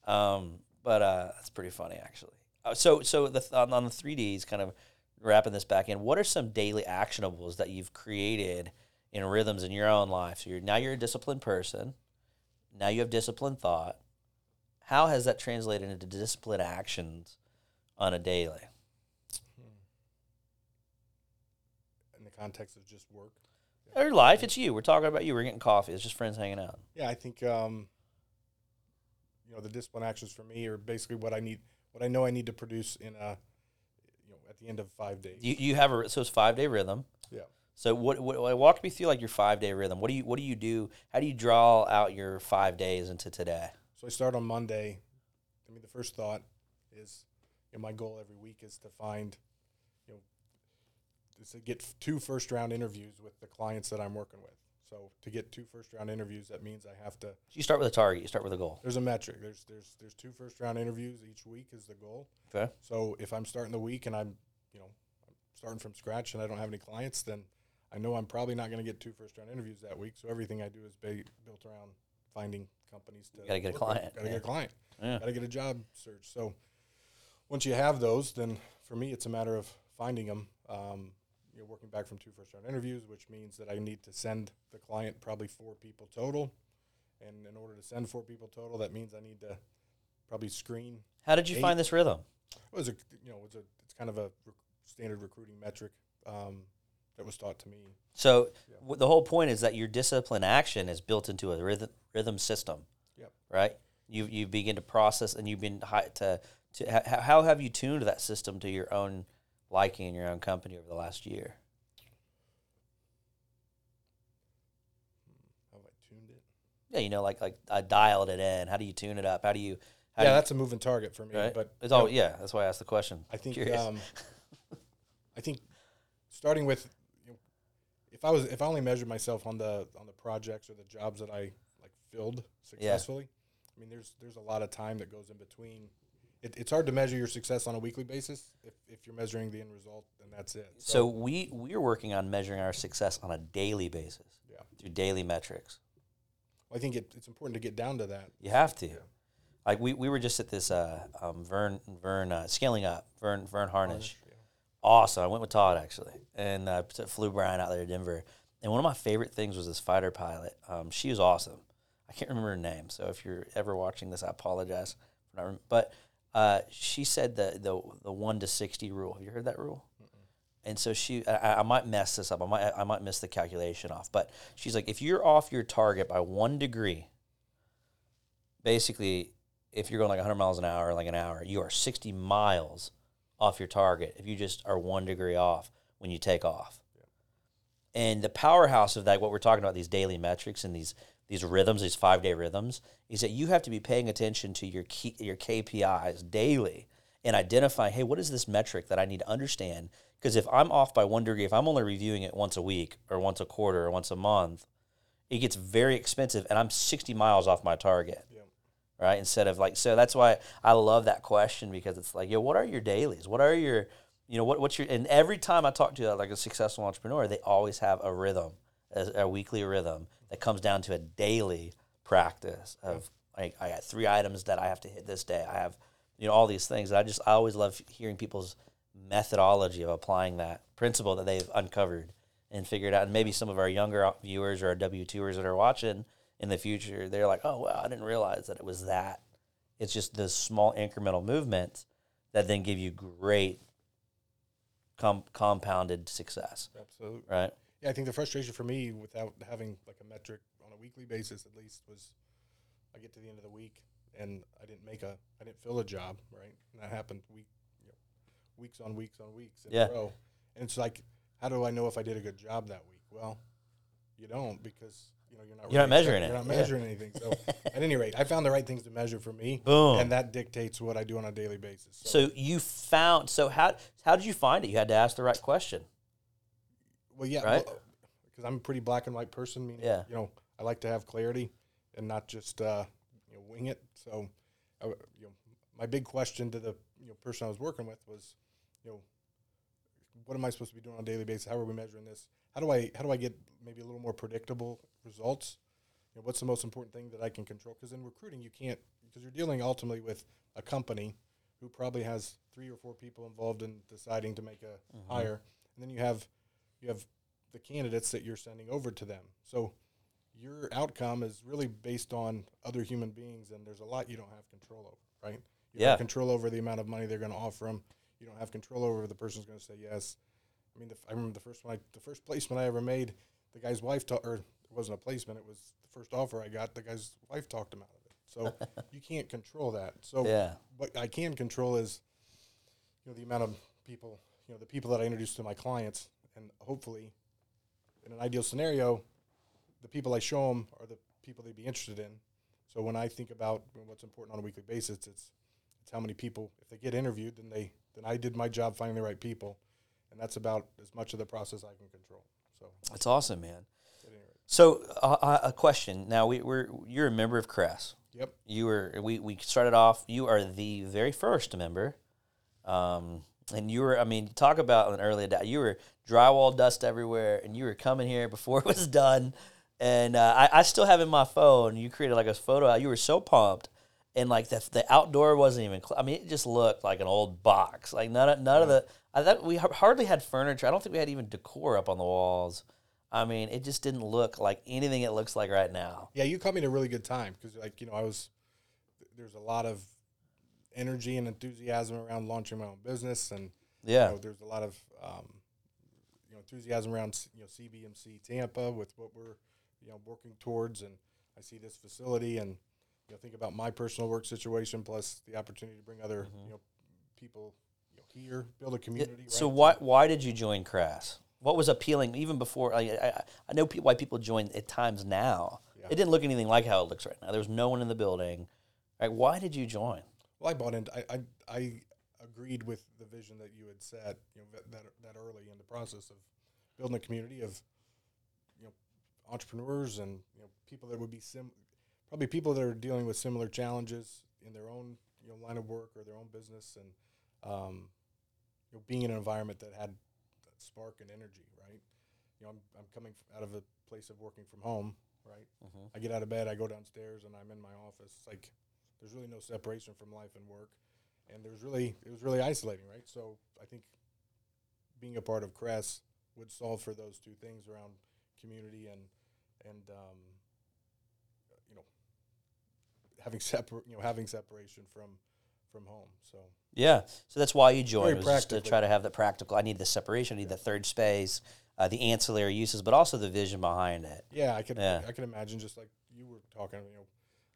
Um, but uh, that's pretty funny, actually. Uh, so so the th- on, on the three Ds, kind of wrapping this back in. What are some daily actionables that you've created in rhythms in your own life? So you're now you're a disciplined person. Now you have disciplined thought. How has that translated into disciplined actions on a daily? In the context of just work. Or life, it's you. We're talking about you. We're getting coffee. It's just friends hanging out. Yeah, I think um, you know the discipline actions for me are basically what I need, what I know I need to produce in a, you know, at the end of five days. You, you have a so it's five day rhythm. yeah. So what, what walk me through like your five day rhythm. What do you what do you do? How do you draw out your five days into today? So I start on Monday. I mean, the first thought is, you know, my goal every week is to find, you know, is to get two first round interviews with the clients that I'm working with. So to get two first round interviews, that means I have to. You start with a target. You start with a goal. There's a metric. There's there's there's two first round interviews each week is the goal. Okay. So if I'm starting the week and I'm, you know, I'm starting from scratch and I don't have any clients, then I know I'm probably not going to get two first round interviews that week. So everything I do is ba- built around finding companies to. gotta get a client, Gotta yeah. get a client. Yeah. Gotta get a job search. So once you have those, then for me, it's a matter of finding them. Um, you know, working back from two first round interviews, which means that I need to send the client probably four people total. And in order to send four people total, that means I need to probably screen How did you Eight. find this rhythm? it was a you know it was a it's kind of a rec- standard recruiting metric um, that was taught to me. So Yeah. w- the whole point is that your discipline action is built into a rhythm rhythm system. Yep. Right. You you begin to process and you've been hi- to to h- how have you tuned that system to your own liking in your own company over the last year? How have I tuned it? Yeah, you know, like like I dialed it in. How do you tune it up? How do you? How yeah, do you, that's a moving target for me. right. But it's all yeah. That's why I asked the question. I think um, I think starting with you know, if I was if I only measured myself on the on the projects or the jobs that I like filled successfully, I mean there's there's a lot of time that goes in between. It, it's hard to measure your success on a weekly basis if, if you're measuring the end result, then that's it. So we we are working on measuring our success on a daily basis yeah, through daily metrics. Well, I think it, it's important to get down to that. You have to. Like we, we were just at this uh, um, Verne Verne uh, scaling up Verne Verne Harnish. Yeah. Awesome. I went with Todd actually, and uh, flew Brian out there to Denver. And one of my favorite things was this fighter pilot. Um, she was awesome. I can't remember her name, so if you're ever watching this, I apologize. For not rem- but uh, she said the, the the one to sixty rule. Have you heard that rule? And so she, I, I might mess this up. I might, I might miss the calculation off. But she's like, if you're off your target by one degree, basically, if you're going like 100 miles an hour, like an hour, you are 60 miles off your target. If you just are one degree off when you take off. And the powerhouse of that, what we're talking about, these daily metrics and these these rhythms, these five day rhythms, is that you have to be paying attention to your key, your KPIs daily and identify, hey, what is this metric that I need to understand? Because if I'm off by one degree, if I'm only reviewing it once a week or once a quarter or once a month, it gets very expensive, and I'm 60 miles off my target Yeah. right? Instead of like, so that's why I love that question because it's like, yo, what are your dailies? What are your, you know, what, what's your, and every time I talk to like a successful entrepreneur, they always have a rhythm, a, a weekly rhythm that comes down to a daily practice of like, I got three items that I have to hit this day. I have, you know, all these things. And I just, I always love hearing people's methodology of applying that principle that they've uncovered and figured out. And maybe some of our younger viewers or our W tours that are watching in the future, they're like, oh, wow, I didn't realize that it was that. It's just the small incremental movements that then give you great com- compounded success, Absolutely. right? Yeah, I think the frustration for me without having like a metric on a weekly basis at least was I get to the end of the week and I didn't make a I didn't fill a job, right? And that happened week you know, weeks on weeks on weeks in Yeah. a row. And it's like, how do I know if I did a good job that week? Well, you don't because you know you're not You're not measuring You're it, not yeah. measuring anything. So at any rate, I found the right things to measure for me. Boom. And that dictates what I do on a daily basis. So you found, so how, how did you find it? You had to ask the right question. Well, yeah, Right? Because I'm a pretty black and white person. Meaning, Yeah. You know, I like to have clarity and not just uh, you know wing it. So, I, you know, my big question to the you know person I was working with was, you know, what am I supposed to be doing on a daily basis? How are we measuring this? How do I how do I get maybe a little more predictable results? You know, what's the most important thing that I can control? Because in recruiting, you can't because you're dealing ultimately with a company who probably has three or four people involved in deciding to make a Mm-hmm. hire, and then you have you have the candidates that you're sending over to them. So your outcome is really based on other human beings, and there's a lot you don't have control over, right? You don't Yeah. have control over the amount of money they're going to offer them. You don't have control over the person's going to say yes. I mean, the, f- I remember the first one, I, the first placement I ever made. The guy's wife, ta- or it wasn't a placement; it was the first offer I got. The guy's wife talked him out of it. So you can't control that. So Yeah. what I can control is, you know, the amount of people, you know, the people that I introduce to my clients, and hopefully, in an ideal scenario, the people I show them are the people they'd be interested in. So when I think about what's important on a weekly basis, it's it's how many people. If they get interviewed, then they then I did my job finding the right people, and that's about as much of the process I can control. So That's awesome, man. at any rate, So, uh, uh, a question. Now, we, we're you're a member of CRES. yep, You were we, we started off. You are the very first member, um, and you were. I mean, talk about an early adapt. You were drywall dust everywhere, and you were coming here before it was done. And uh, I, I still have in my phone. You created like a photo. You were so pumped, and like the the outdoor wasn't even. Cl- I mean, it just looked like an old box. Like none of none of the. I thought we hardly had furniture. I don't think we had even decor up on the walls. I mean, it just didn't look like anything it looks like right now. yeah. You caught me at a really good time because, like, you know, I was there's a lot of energy and enthusiasm around launching my own business, and Yeah. you know, there's a lot of um, you know enthusiasm around you know CBMC Tampa with what we're you know working towards, and I see this facility and you know think about my personal work situation plus the opportunity to bring other you know people you know here build a community. So right? why why did you join CRES? What was appealing even before? I I, I know pe- why people join at times now. Yeah. It didn't look anything like how it looks right now. There was no one in the building. Like, why did you join? Well, I bought into. I, I I agreed with the vision that you had set. You know that that, that early in the process of building a community of you know entrepreneurs and you know people that would be sim probably people that are dealing with similar challenges in their own you know line of work or their own business and um, you know being in an environment that had that spark and energy. Right. You know I'm I'm coming f- out of a place of working from home. Right. Mhm. I get out of bed, I go downstairs, and I'm in my office. It's like there's really no separation from life and work, and there's really it was really isolating, right? So I think being a part of CRES would solve for those two things around community and and um, you know having separ- you know having separation from from home. So Yeah, so that's why you joined. Just to try to have the practical. I need the separation. I need the third space, uh, the ancillary uses, but also the vision behind it. yeah, I could Yeah. I can imagine just like you were talking, you know,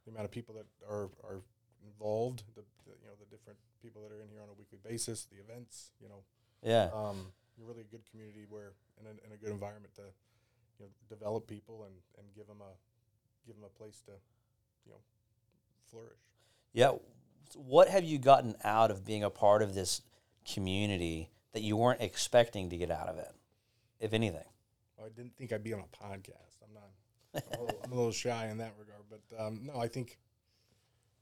the amount of people that are are involved, the, the you know the different people that are in here on a weekly basis, the events, you know. Yeah, um, you're really a good community where in a, in a good environment to you know develop people and, and give them a give them a place to you know flourish. yeah. What have you gotten out of being a part of this community that you weren't expecting to get out of it, if anything? I didn't think I'd be on a podcast. I'm not. I'm a little, I'm a little shy in that regard, but um, no, I think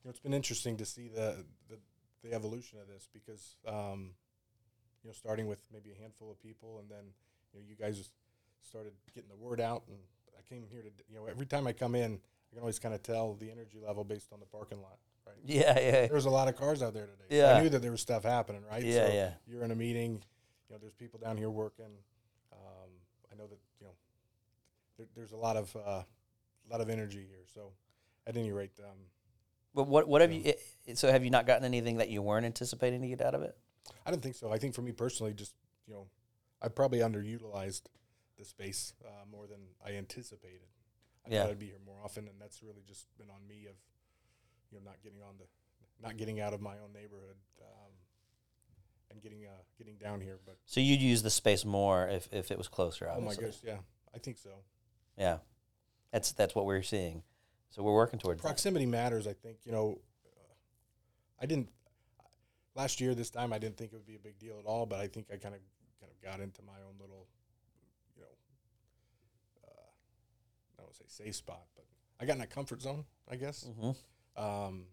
you know it's been interesting to see the the, the evolution of this because um, you know starting with maybe a handful of people and then you know you guys started getting the word out and I came here to you know every time I come in I can always kind of tell the energy level based on the parking lot right Yeah, yeah, there was a lot of cars out there today. So Yeah. I knew that there was stuff happening, right? Yeah, so yeah. You're in a meeting, you know, there's people down here working. Um, I know that, you know, there, there's a lot of, uh, a lot of energy here. So at any rate, um, But what what have you? i- So have you not gotten anything that you weren't anticipating to get out of it? I don't think so. I think for me personally, just, you know, I probably underutilized the space uh, more than I anticipated. I Yeah. thought I'd be here more often, and that's really just been on me of, you know, not getting on the, not getting out of my own neighborhood, um, and getting uh, getting down here. But So you'd use the space more if, if it was closer. oh my Obviously. gosh, yeah, I think so. Yeah, that's that's what we're seeing. So we're working towards that. Proximity matters. I think you know. I didn't last year. This time, I didn't think it would be a big deal at all. But I think I kind of kind of got into my own little, you know, uh, I don't say safe spot, but I got in a comfort zone, I guess. hmm Um,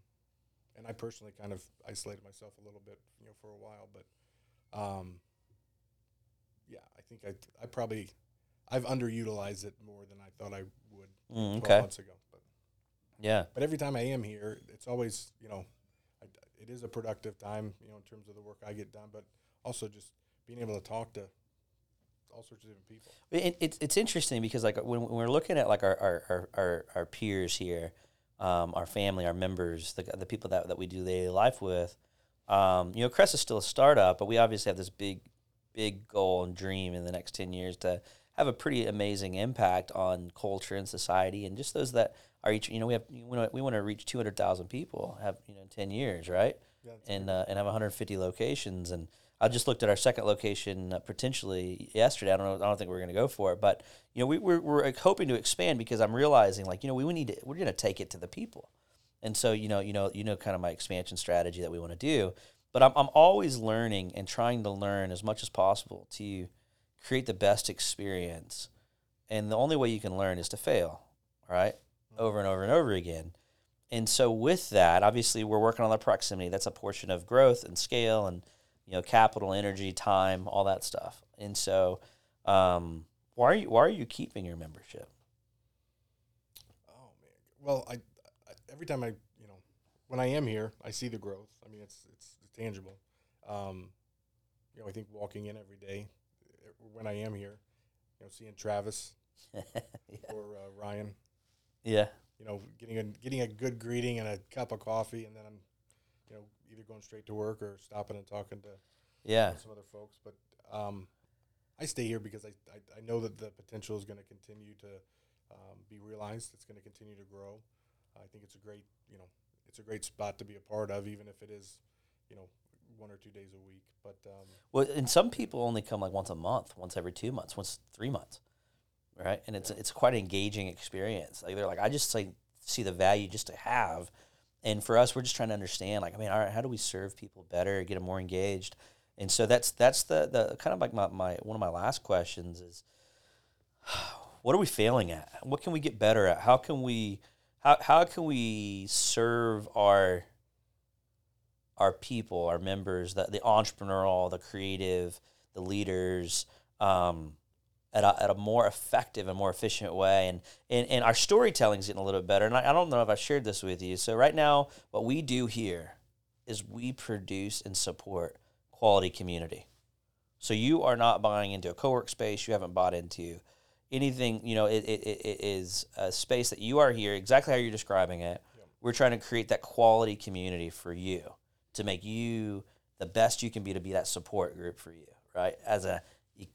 and I personally kind of isolated myself a little bit, you know, for a while. But um, yeah, I think I I probably I've underutilized it more than I thought I would Mm, 12 okay. months ago. But Yeah. but every time I am here, it's always you know, I, it is a productive time, you know, in terms of the work I get done, but also just being able to talk to all sorts of different people. It, it's it's interesting because like when, when we're looking at like our our, our, our, our peers here, um, our family, our members, the the people that, that we do daily life with, um, you know, CRES is still a startup, but we obviously have this big big goal and dream in the next ten years to have a pretty amazing impact on culture and society and just those that are each you know we have we want to, we want to reach 200,000 people have you know in 10 years right? Yeah, and uh, and have 150 locations. And I just looked at our second location uh, potentially yesterday. I don't know I don't think we're going to go for it but you know we we're, we're hoping to expand because I'm realizing like you know we, we need to we're going to take it to the people. And so you know you know you know kind of my expansion strategy that we want to do. But I'm, I'm always learning and trying to learn as much as possible to create the best experience and the only way you can learn is to fail right over and over and over again and so with that obviously we're working on the proximity that's a portion of growth and scale and you know capital energy time all that stuff and so um, why are you why are you keeping your membership Oh man. Well, I, I every time I you know when I am here, I see the growth. I mean, it's it's, it's tangible. Um, you know, I think walking in every day when I am here, you know, seeing Travis yeah. or uh, Ryan, yeah you know, getting a getting a good greeting and a cup of coffee, and then I'm, you know, either going straight to work or stopping and talking to yeah some other folks. But um, I stay here because I, I, I know that the potential is going to continue to um, be realized. It's going to continue to grow. I think it's a great, you know, it's a great spot to be a part of, even if it is, you know, one or two days a week. But um, Well, and some people only come like once a month, once every two months, once three months, right? And it's it's quite an engaging experience. Like they're like, I just like see the value just to have, and for us, we're just trying to understand. Like, I mean, all right, how do we serve people better, get them more engaged? And so that's that's the the kind of like my, my one of my last questions is, what are we failing at? What can we get better at? How can we how how can we serve our our people, our members, the, the entrepreneurial, the creative, the leaders, um, at a, at a more effective and more efficient way. And, and, and our storytelling is getting a little bit better. And I, I don't know if I shared this with you. So, right now, what we do here is we produce and support quality community. So, you are not buying into a co work space, you haven't bought into anything, you know, it, it, it is a space that you are here, exactly how you're describing it. We're trying to create that quality community for you to make you the best you can be to be that support group for you, right? As a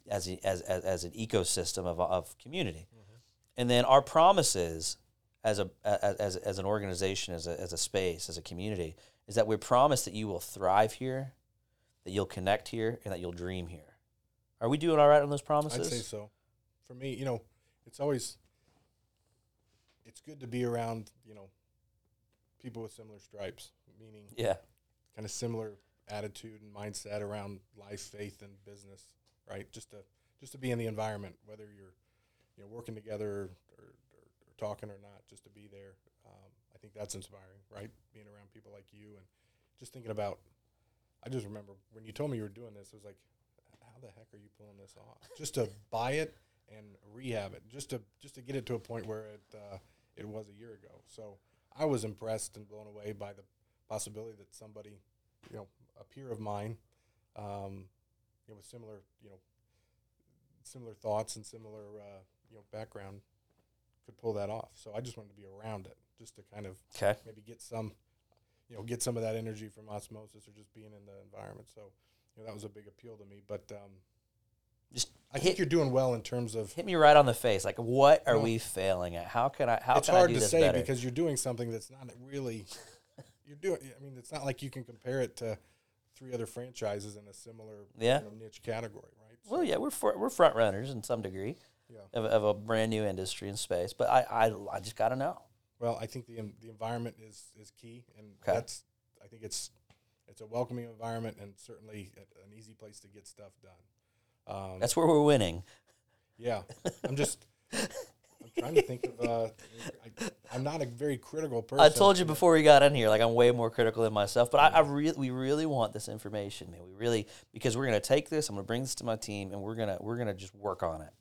as a, as, as, as an ecosystem of, of community, mm-hmm. and then our promises as a as, as, as an organization, as a, as a space, as a community, is that we promise that you will thrive here, that you'll connect here, and that you'll dream here. Are we doing all right on those promises? I'd say so. For me, you know, it's always it's good to be around, you know, people with similar stripes, meaning Yeah, kind of similar attitude and mindset around life, faith, and business, right? Just to just to be in the environment, whether you're you know working together or, or, or talking or not, just to be there. Um, I think that's inspiring, right? Being around people like you and just thinking about. I just remember when you told me you were doing this, I was like, "How the heck are you pulling this off?" Just to buy it and rehab it, just to just to get it to a point where it uh, it was a year ago. So I was impressed and blown away by the possibility that somebody, you know, a peer of mine, um, you know, with similar, you know, similar thoughts and similar, uh, you know, background, could pull that off. So I just wanted to be around it, just to kind of okay. maybe get some, you know, get some of that energy from osmosis or just being in the environment. So, you know, that was a big appeal to me. But um, Just I hit, think you're doing well in terms of. hit me right on the face. Like, what are Well, we failing at? How can I? How it's can I hard do to this say better? because you're doing something that's not really. You're doing. I mean, it's not like you can compare it to three other franchises in a similar Yeah. you know, niche category, right? Well, yeah, we're fr- we're front runners in some degree Yeah. of, of a brand new industry and space. But I I, I just got to know. Well, I think the the environment is is key, and Okay. that's I think it's it's a welcoming environment and certainly an easy place to get stuff done. Um, That's where we're winning. yeah, I'm just trying to think of. Uh, I, I'm not a very critical person. I told you before we got in here, like I'm way more critical than myself. But I, I really, we really want this information, man. We really because we're gonna take this. I'm gonna bring this to my team, and we're gonna we're gonna just work on it.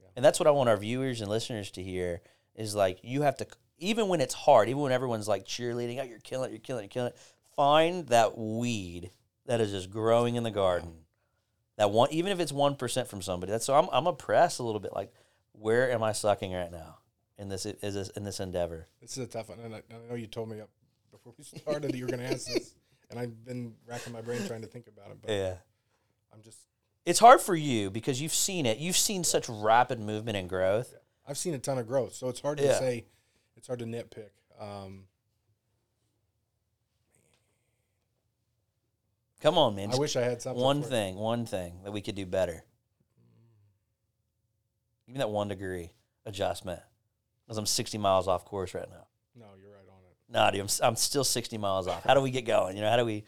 Yeah. And that's what I want our viewers and listeners to hear is like you have to even when it's hard, even when everyone's like cheerleading, oh, you're killing it, you're killing it, you're killing it. find that weed that is just growing in the garden. That one, even if it's one percent from somebody. That's so I'm I'm oppressed a little bit. Like, where am I sucking right now in this is this in this endeavor? This is a tough one, and I, I know you told me before we started that you were going to ask this, and I've been racking my brain trying to think about it. But Yeah. I'm just It's hard for you because you've seen it. You've seen such rapid movement and growth. I've seen a ton of growth, so it's hard to Yeah. say. It's hard to nitpick. Um, Come on, man. I wish I had something. one for it. thing, one thing that we could do better. Give me that one degree adjustment. Because I'm 60 miles off course right now. No, you're right on it. Nah, dude, I'm, I'm still 60 miles off. How do we get going? You know, how do we?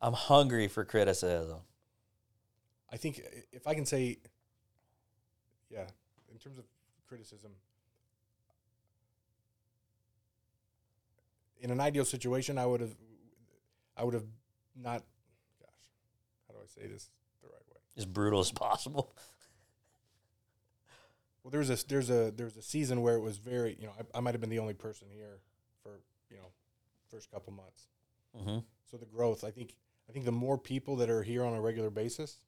I'm hungry for criticism. I think if I can say, yeah, in terms of criticism, in an ideal situation, I would have, I would have not. Gosh, how do I say this the right way? As brutal as possible. Well, there's a there's a there's a season where it was very, you know, I, I might have been the only person here for you know, first couple months. hmm So the growth, I think, I think the more people that are here on a regular basis,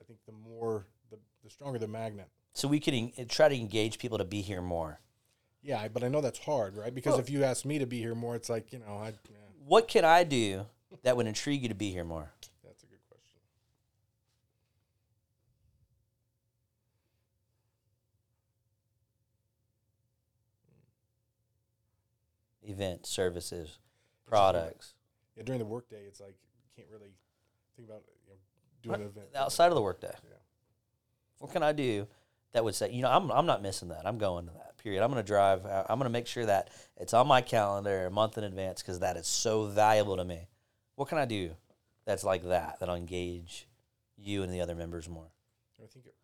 I think the more the the stronger the magnet. So we could en- try to engage people to be here more. Yeah, but I know that's hard, right? Because Well- if you ask me to be here more, it's like you know, I yeah, What can I do that would intrigue you to be here more? that's a good question. Events, services, products. Yeah, during the workday, it's like you can't really think about you know doing an event outside of the workday. Yeah. What can I do that would say, you know, I'm, I'm not missing that. I'm going to that period. I'm going to drive. I'm going to make sure that it's on my calendar a month in advance because that is so valuable to me. What can I do that's like that, that'll engage you and the other members more? I think it,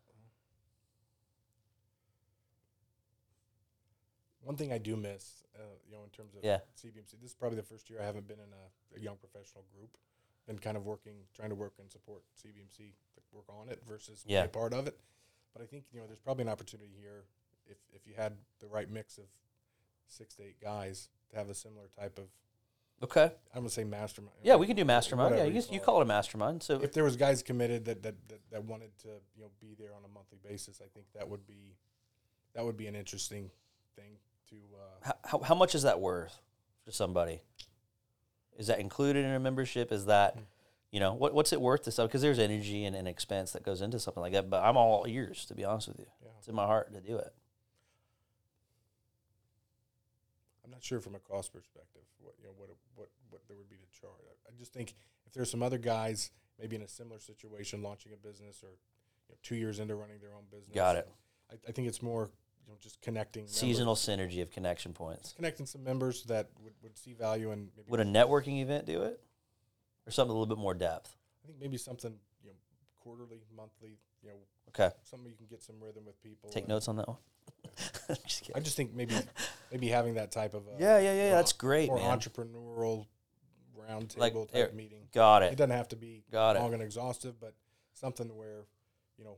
one thing I do miss, uh, you know, in terms of Yeah. CBMC, this is probably the first year I haven't been in a, a young professional group. Been kind of working, trying to work and support CBMC, to work on it versus Yeah. be a part of it. But I think you know, there's probably an opportunity here if if you had the right mix of six to eight guys to have a similar type of Okay. I'm gonna say mastermind. Yeah, we can do mastermind. Yeah, you, you you call call it a mastermind. So if there was guys committed that, that that that wanted to you know be there on a monthly basis, I think that would be that would be an interesting thing to. Uh, how, how, how much is that worth for somebody? Is that included in a membership? Is that, you know, what, what's it worth to some? Because there's energy and, and expense that goes into something like that. But I'm all ears, to be honest with you. yeah. It's in my heart to do it. I'm not sure from a cost perspective what you know what what what there would be to charge. I, I just think if there's some other guys maybe in a similar situation launching a business or you know, two years into running their own business. Got it. I, I think it's more you know just connecting members- Seasonal synergy of connection points. connecting some members that would, would see value and maybe Would a networking event do it? Or something a little bit more depth? I think maybe something you know quarterly, monthly, you know Okay. something you can get some rhythm with people. Take notes on that one. Just. I just think maybe maybe having that type of uh, yeah, yeah, yeah. more- That's great, more man. entrepreneurial roundtable Like, type there- meeting. Got It it. doesn't have to be Got it. long and exhaustive, but something where you know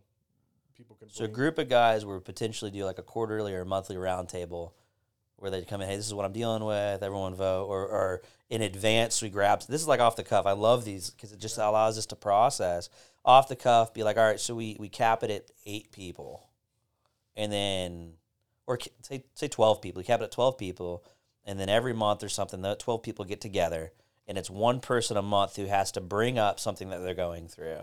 people can. So a group of guys would potentially do like a quarterly or monthly roundtable where they'd come in, hey, this is what I'm dealing with, everyone vote, or, or in advance we grab. This is like off the cuff. I love these because it just allows us to process off the cuff. Be like, all right, so we we cap it at eight people, and then or say say twelve people. We cap it at twelve people, and then every month or something, the twelve people get together, and it's one person a month who has to bring up something that they're going through,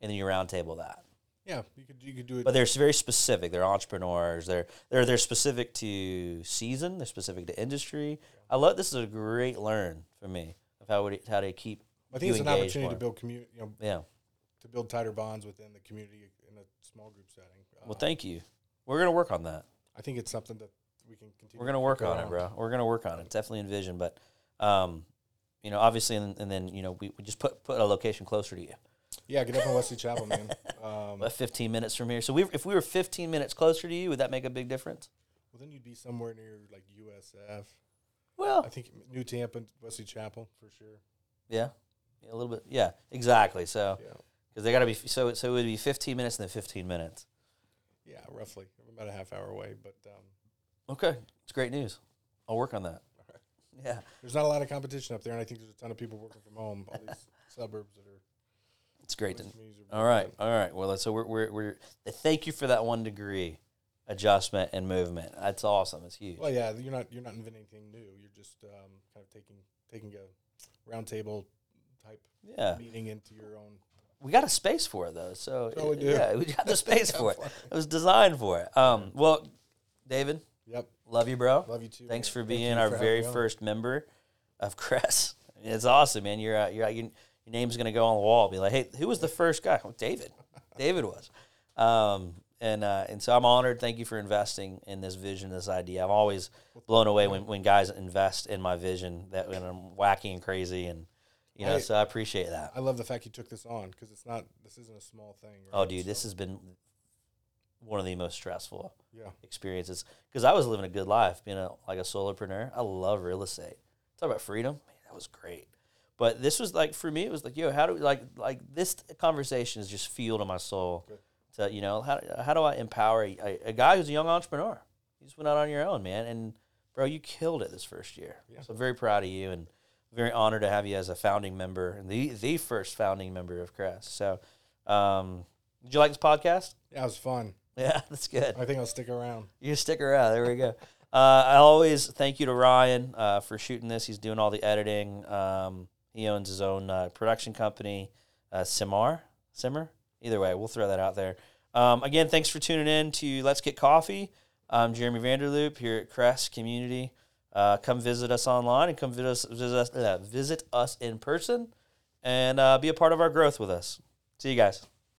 and then you roundtable that. Yeah, you could you could do it. But they're very specific. They're entrepreneurs. They're they're they're specific to season. They're specific to industry. I love this is a great learn for me of how would how to keep. I think it's an opportunity more. to build community, you know, Yeah. to build tighter bonds within the community in a small group setting. Well, Uh, thank you. We're gonna work on that. I think it's something that we can continue. We're gonna to work go on it, bro. We're gonna work on it. Definitely envision, but um, you know, obviously, and, and then you know, we, we just put put a location closer to you. Yeah, get up in Wesley Chapel, man. Um, About 15 minutes from here. So we, if we were 15 minutes closer to you, would that make a big difference? well, then you'd be somewhere near like USF. Well, I think New Tampa, Wesley Chapel for sure. yeah, yeah, a little bit. Yeah, exactly. So. Yeah, Because they got to be so so it would be 15 minutes and then 15 minutes. yeah, roughly about a half hour away. But um, Okay, it's great news. I'll work on that. right. Yeah. There's not a lot of competition up there, and I think there's a ton of people working from home. All these suburbs that are. It's great. To, those communities are all right. All right. Well, so we're, we're, we're thank you for that one degree adjustment and movement. That's awesome. It's huge. Well, yeah, you're not you're not inventing anything new. You're just um, kind of taking taking a roundtable type Yeah. meeting into your own. We got a space for it though. So Oh, we do. yeah, we got the space for it. It was designed for it. Um, well, David, Yep, love you, bro. love you too. Thanks man. for being you our for very on. first member of. I mean, it's awesome, man. You're uh, you're, your your name's gonna go on the wall. Be like, hey, who was the first guy? Oh, David. David was. Um, and uh, and so I'm honored. Thank you for investing in this vision, this idea. I'm always blown away when, when guys invest in my vision that when I'm wacky and crazy, and you know. I- so I appreciate that. I love the fact you took this on because it's not. This isn't a small thing. Right? Oh, dude, So, this has been one of the most stressful yeah. experiences because I was living a good life, being a like a solopreneur. I love real estate. Talk about freedom, man, that was great. But this was like for me, it was like, yo, how do we like like this conversation is just fuel to my soul. To you know, how how do I empower a, a, guy who's a young entrepreneur? You just went out on your own, man, and bro, you killed it this first year. Yeah. So I'm very proud of you and very honored to have you as a founding member and the the first founding member of CRES. So, um, did you like this podcast? Yeah, it was fun. Yeah, that's good. I think I'll stick around. You stick around. There we go. Uh, I always thank you to Ryan uh, for shooting this. He's doing all the editing. Um, he owns his own uh, production company, uh, Simar. Simmer. Either way, we'll throw that out there. Um, again, thanks for tuning in to Let's Get Coffee. I'm Jeremy Vanderloop here at CRES Community. Uh, come visit us online and come visit us, visit us, uh, visit us in person and uh, be a part of our growth with us. See you guys.